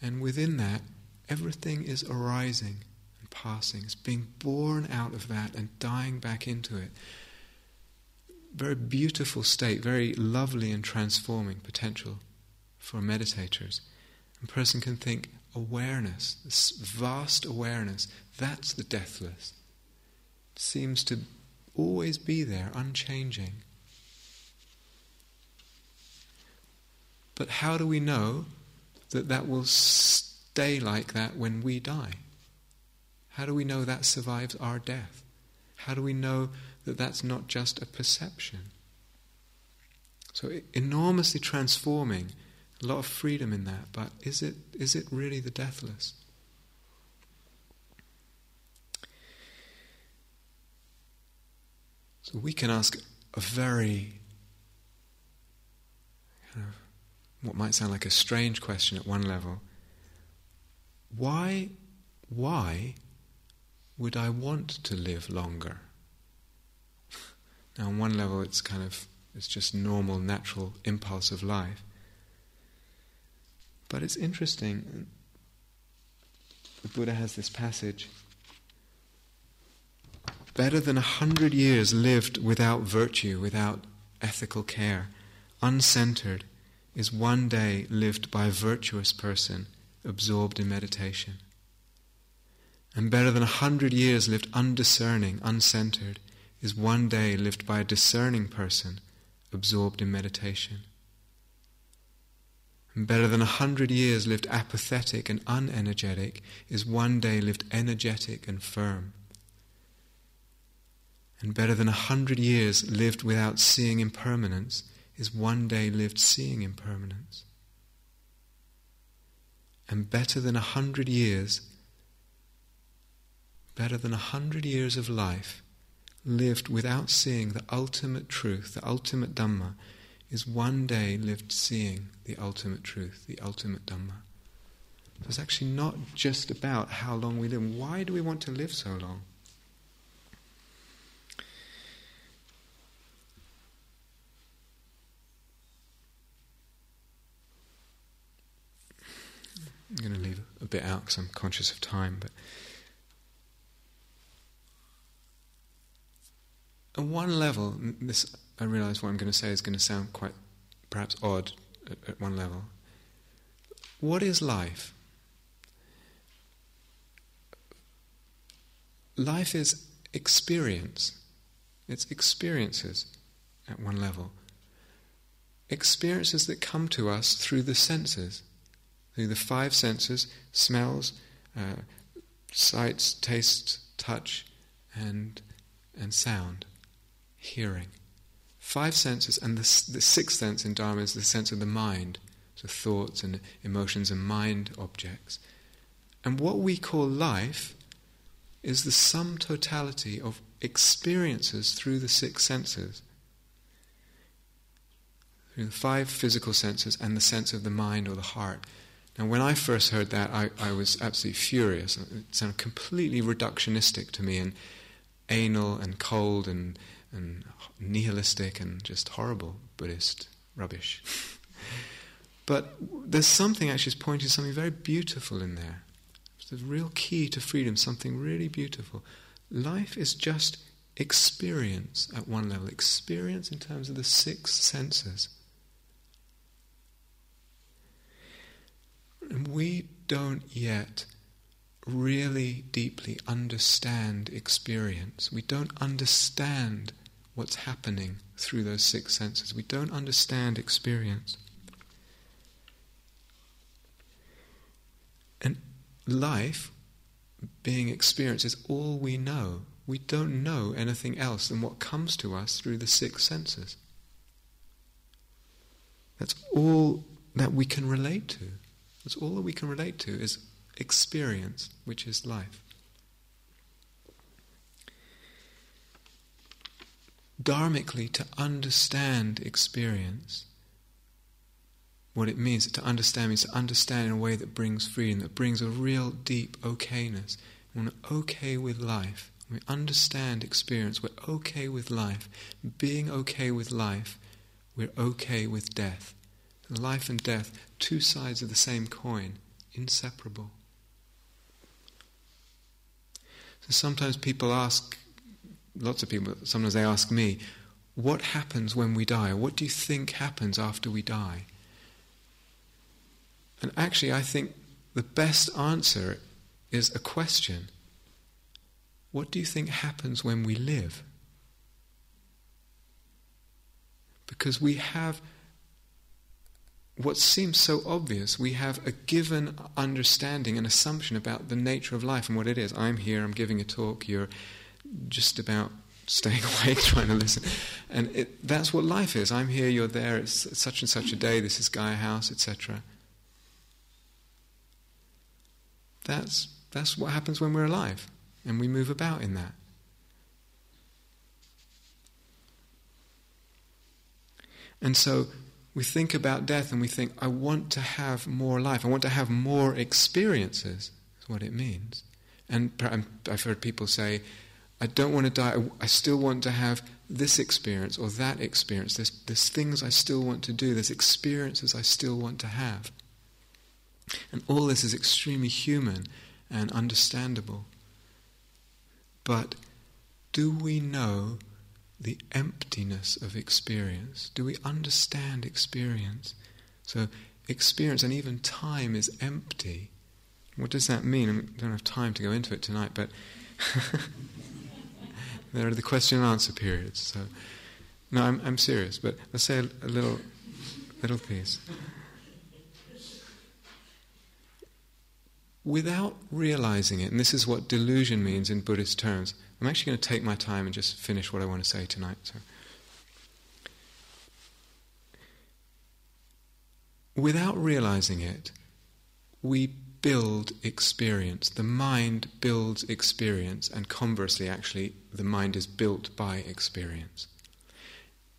And within that, everything is arising and passing. It's being born out of that and dying back into it. Very beautiful state, very lovely and transforming potential for meditators. A person can think awareness, this vast awareness, that's the deathless. Seems to always be there, unchanging. But how do we know that that will stay like that when we die? How do we know that survives our death? How do we know that that's not just a perception? So enormously transforming, a lot of freedom in that, but is it, is it really the deathless? So we can ask a very kind of what might sound like a strange question at one level. Why, why would I want to live longer? now, on one level, it's kind of it's just normal, natural impulse of life. But it's interesting. The Buddha has this passage. Better than a hundred years lived without virtue, without ethical care, uncentered, is one day lived by a virtuous person absorbed in meditation. And better than a hundred years lived undiscerning, uncentered, is one day lived by a discerning person absorbed in meditation. And better than a hundred years lived apathetic and unenergetic is one day lived energetic and firm. And better than a hundred years lived without seeing impermanence is one day lived seeing impermanence. And better than a hundred years, better than a hundred years of life lived without seeing the ultimate truth, the ultimate Dhamma, is one day lived seeing the ultimate truth, the ultimate Dhamma. So it's actually not just about how long we live. Why do we want to live so long? I'm going to leave a bit out because I'm conscious of time, but at one level, this I realise what I'm going to say is going to sound quite perhaps odd at, at one level. What is life? Life is experience. It's experiences at one level. Experiences that come to us through the senses the five senses smells, uh, sights, taste, touch, and, and sound, hearing. Five senses, and the, the sixth sense in Dharma is the sense of the mind, so thoughts and emotions and mind objects. And what we call life is the sum totality of experiences through the six senses. Through the five physical senses and the sense of the mind or the heart. And when I first heard that, I, I was absolutely furious. It sounded completely reductionistic to me and anal and cold and, and nihilistic and just horrible Buddhist rubbish. *laughs* but there's something actually pointing to something very beautiful in there. It's the real key to freedom, something really beautiful. Life is just experience at one level, experience in terms of the six senses. And we don't yet really deeply understand experience. We don't understand what's happening through those six senses. We don't understand experience. And life, being experienced, is all we know. we don't know anything else than what comes to us through the six senses. That's all that we can relate to. That's all that we can relate to is experience, which is life. Dharmically, to understand experience, what it means to understand means to understand in a way that brings freedom, that brings a real deep okayness. When we're okay with life, we understand experience, we're okay with life. Being okay with life, we're okay with death. Life and death, two sides of the same coin, inseparable. So sometimes people ask, lots of people, sometimes they ask me, what happens when we die? What do you think happens after we die? And actually, I think the best answer is a question. What do you think happens when we live? Because we have what seems so obvious. We have a given understanding, an assumption about the nature of life and what it is. I'm here, I'm giving a talk, you're just about staying *laughs* awake trying to listen. And it, that's what life is. I'm here, you're there, it's such and such a day, this is Gaia House, etc. That's, that's what happens when we're alive, and we move about in that. And so we think about death and we think, I want to have more life, I want to have more experiences, is what it means. And I've heard people say, I don't want to die, I still want to have this experience or that experience. There's, there's things I still want to do, there's experiences I still want to have. And all this is extremely human and understandable. But do we know the emptiness of experience? Do we understand experience? So, experience and even time is empty. What does that mean? I don't have time to go into it tonight, but *laughs* there are the question and answer periods. So, no, I'm, I'm serious, but let's say a, a little, little piece. without realizing it, and this is what delusion means in Buddhist terms. I'm actually going to take my time and just finish what I want to say tonight. So. Without realizing it, we build experience. The mind builds experience, and conversely, actually, the mind is built by experience.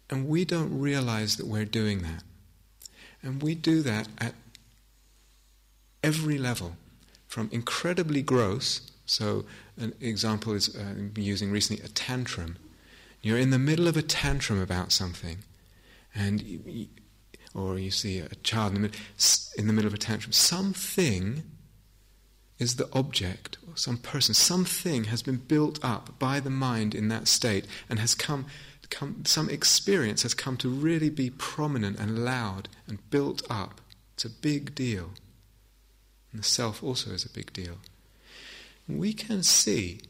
And we don't realize that we're doing that. And we do that at every level from incredibly gross. So, an example is uh, using recently a tantrum. You're in the middle of a tantrum about something, and you, or you see a child in the, in the middle of a tantrum. Something is the object, or some person, something has been built up by the mind in that state and has come, come, some experience has come to really be prominent and loud and built up. It's a big deal. And the self also is a big deal. We can see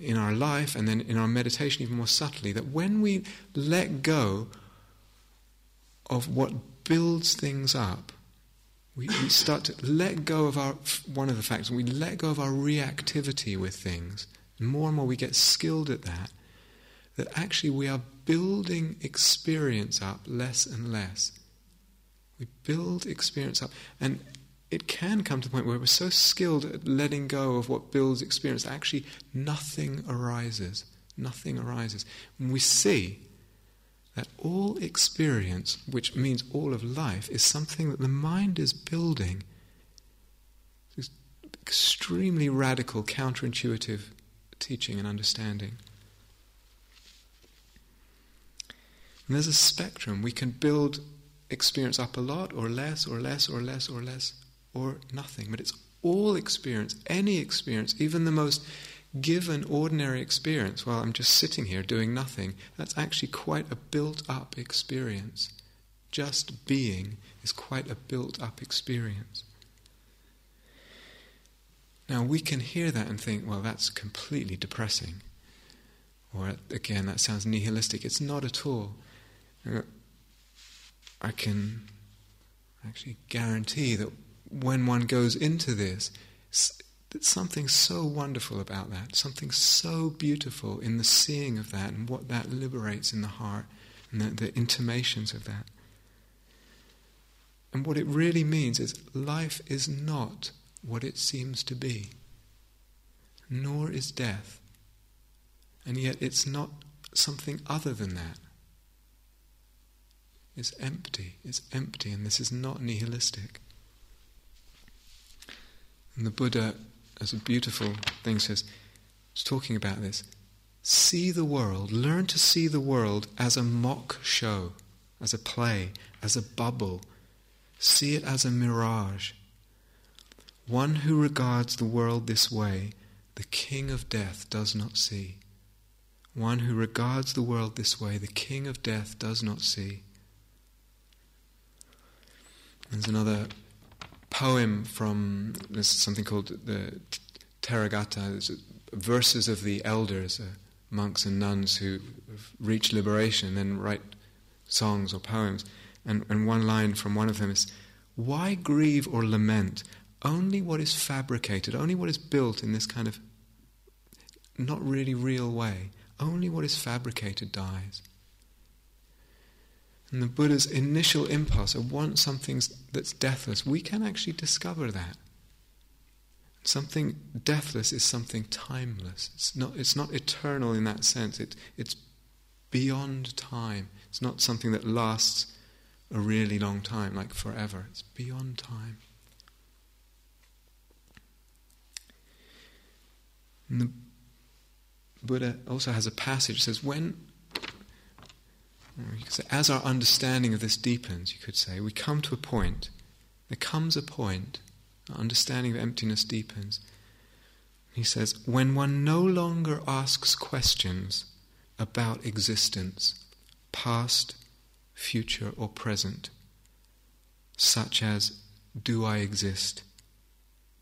in our life and then in our meditation even more subtly that when we let go of what builds things up, we, we start to let go of our, one of the factors, we let go of our reactivity with things. More and more we get skilled at that, that actually we are building experience up less and less. We build experience up. And it can come to the point where we're so skilled at letting go of what builds experience, actually nothing arises. Nothing arises. When we see that all experience, which means all of life, is something that the mind is building, this extremely radical, counterintuitive teaching and understanding. And there's a spectrum. We can build experience up a lot, or less, or less, or less, or less or nothing. But it's all experience, any experience, even the most given ordinary experience while I'm just sitting here doing nothing, that's actually quite a built up experience. Just being is quite a built up experience. Now we can hear that and think, well, that's completely depressing. Or again, that sounds nihilistic. It's not at all. I can actually guarantee that when one goes into this, something so wonderful about that, something so beautiful in the seeing of that and what that liberates in the heart and the, the intimations of that. And what it really means is life is not what it seems to be, nor is death. And yet it's not something other than that. It's empty, it's empty, and this is not nihilistic. And the Buddha as a beautiful thing says, it's talking about this. See the world, learn to see the world as a mock show, as a play, as a bubble. See it as a mirage. One who regards the world this way, the king of death does not see. One who regards the world this way, the king of death does not see. There's another poem from something called the Therigatha, verses of the elders, uh, monks and nuns who reach liberation and then write songs or poems. And, and one line from one of them is Why grieve or lament only what is fabricated, only what is built in this kind of not really real way? Only what is fabricated dies. And the Buddha's initial impulse of want something that's deathless, we can actually discover that. Something deathless is something timeless. It's not, it's not eternal in that sense. It, it's beyond time. It's not something that lasts a really long time, like forever. It's beyond time. And the Buddha also has a passage that says, when as our understanding of this deepens, you could say, we come to a point, there comes a point, our understanding of emptiness deepens. He says, when one no longer asks questions about existence, past, future, or present, such as, do I exist?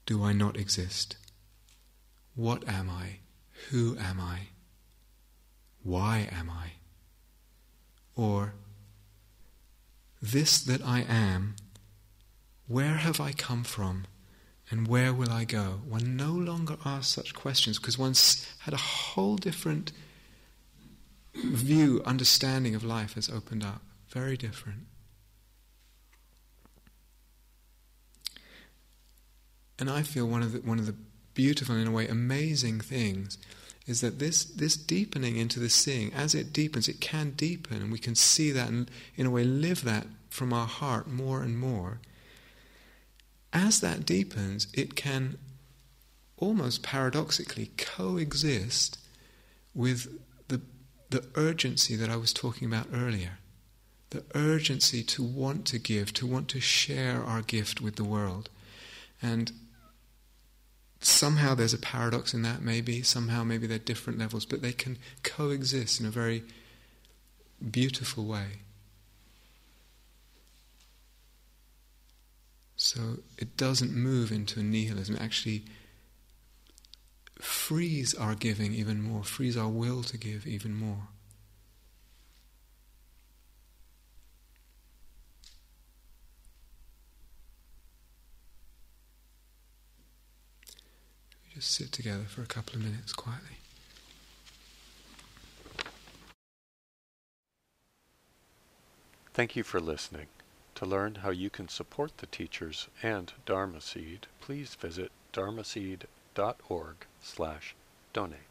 Do I not exist? What am I? Who am I? Why am I? Or, this that I am, where have I come from and where will I go? One no longer asks such questions because one's had a whole different view, understanding of life has opened up. Very different. And I feel one of the, one of the beautiful, in a way, amazing things is that this, this deepening into the seeing, as it deepens, it can deepen, and we can see that and, in a way, live that from our heart more and more. As that deepens, it can almost paradoxically coexist with the, the urgency that I was talking about earlier. The urgency to want to give, to want to share our gift with the world. And somehow there's a paradox in that, maybe. Somehow, maybe they're different levels, but they can coexist in a very beautiful way. So it doesn't move into a nihilism, it actually frees our giving even more, frees our will to give even more. Just sit together for a couple of minutes quietly. Thank you for listening. To learn how you can support the teachers and Dharma Seed, please visit dharmaseed.org slash donate.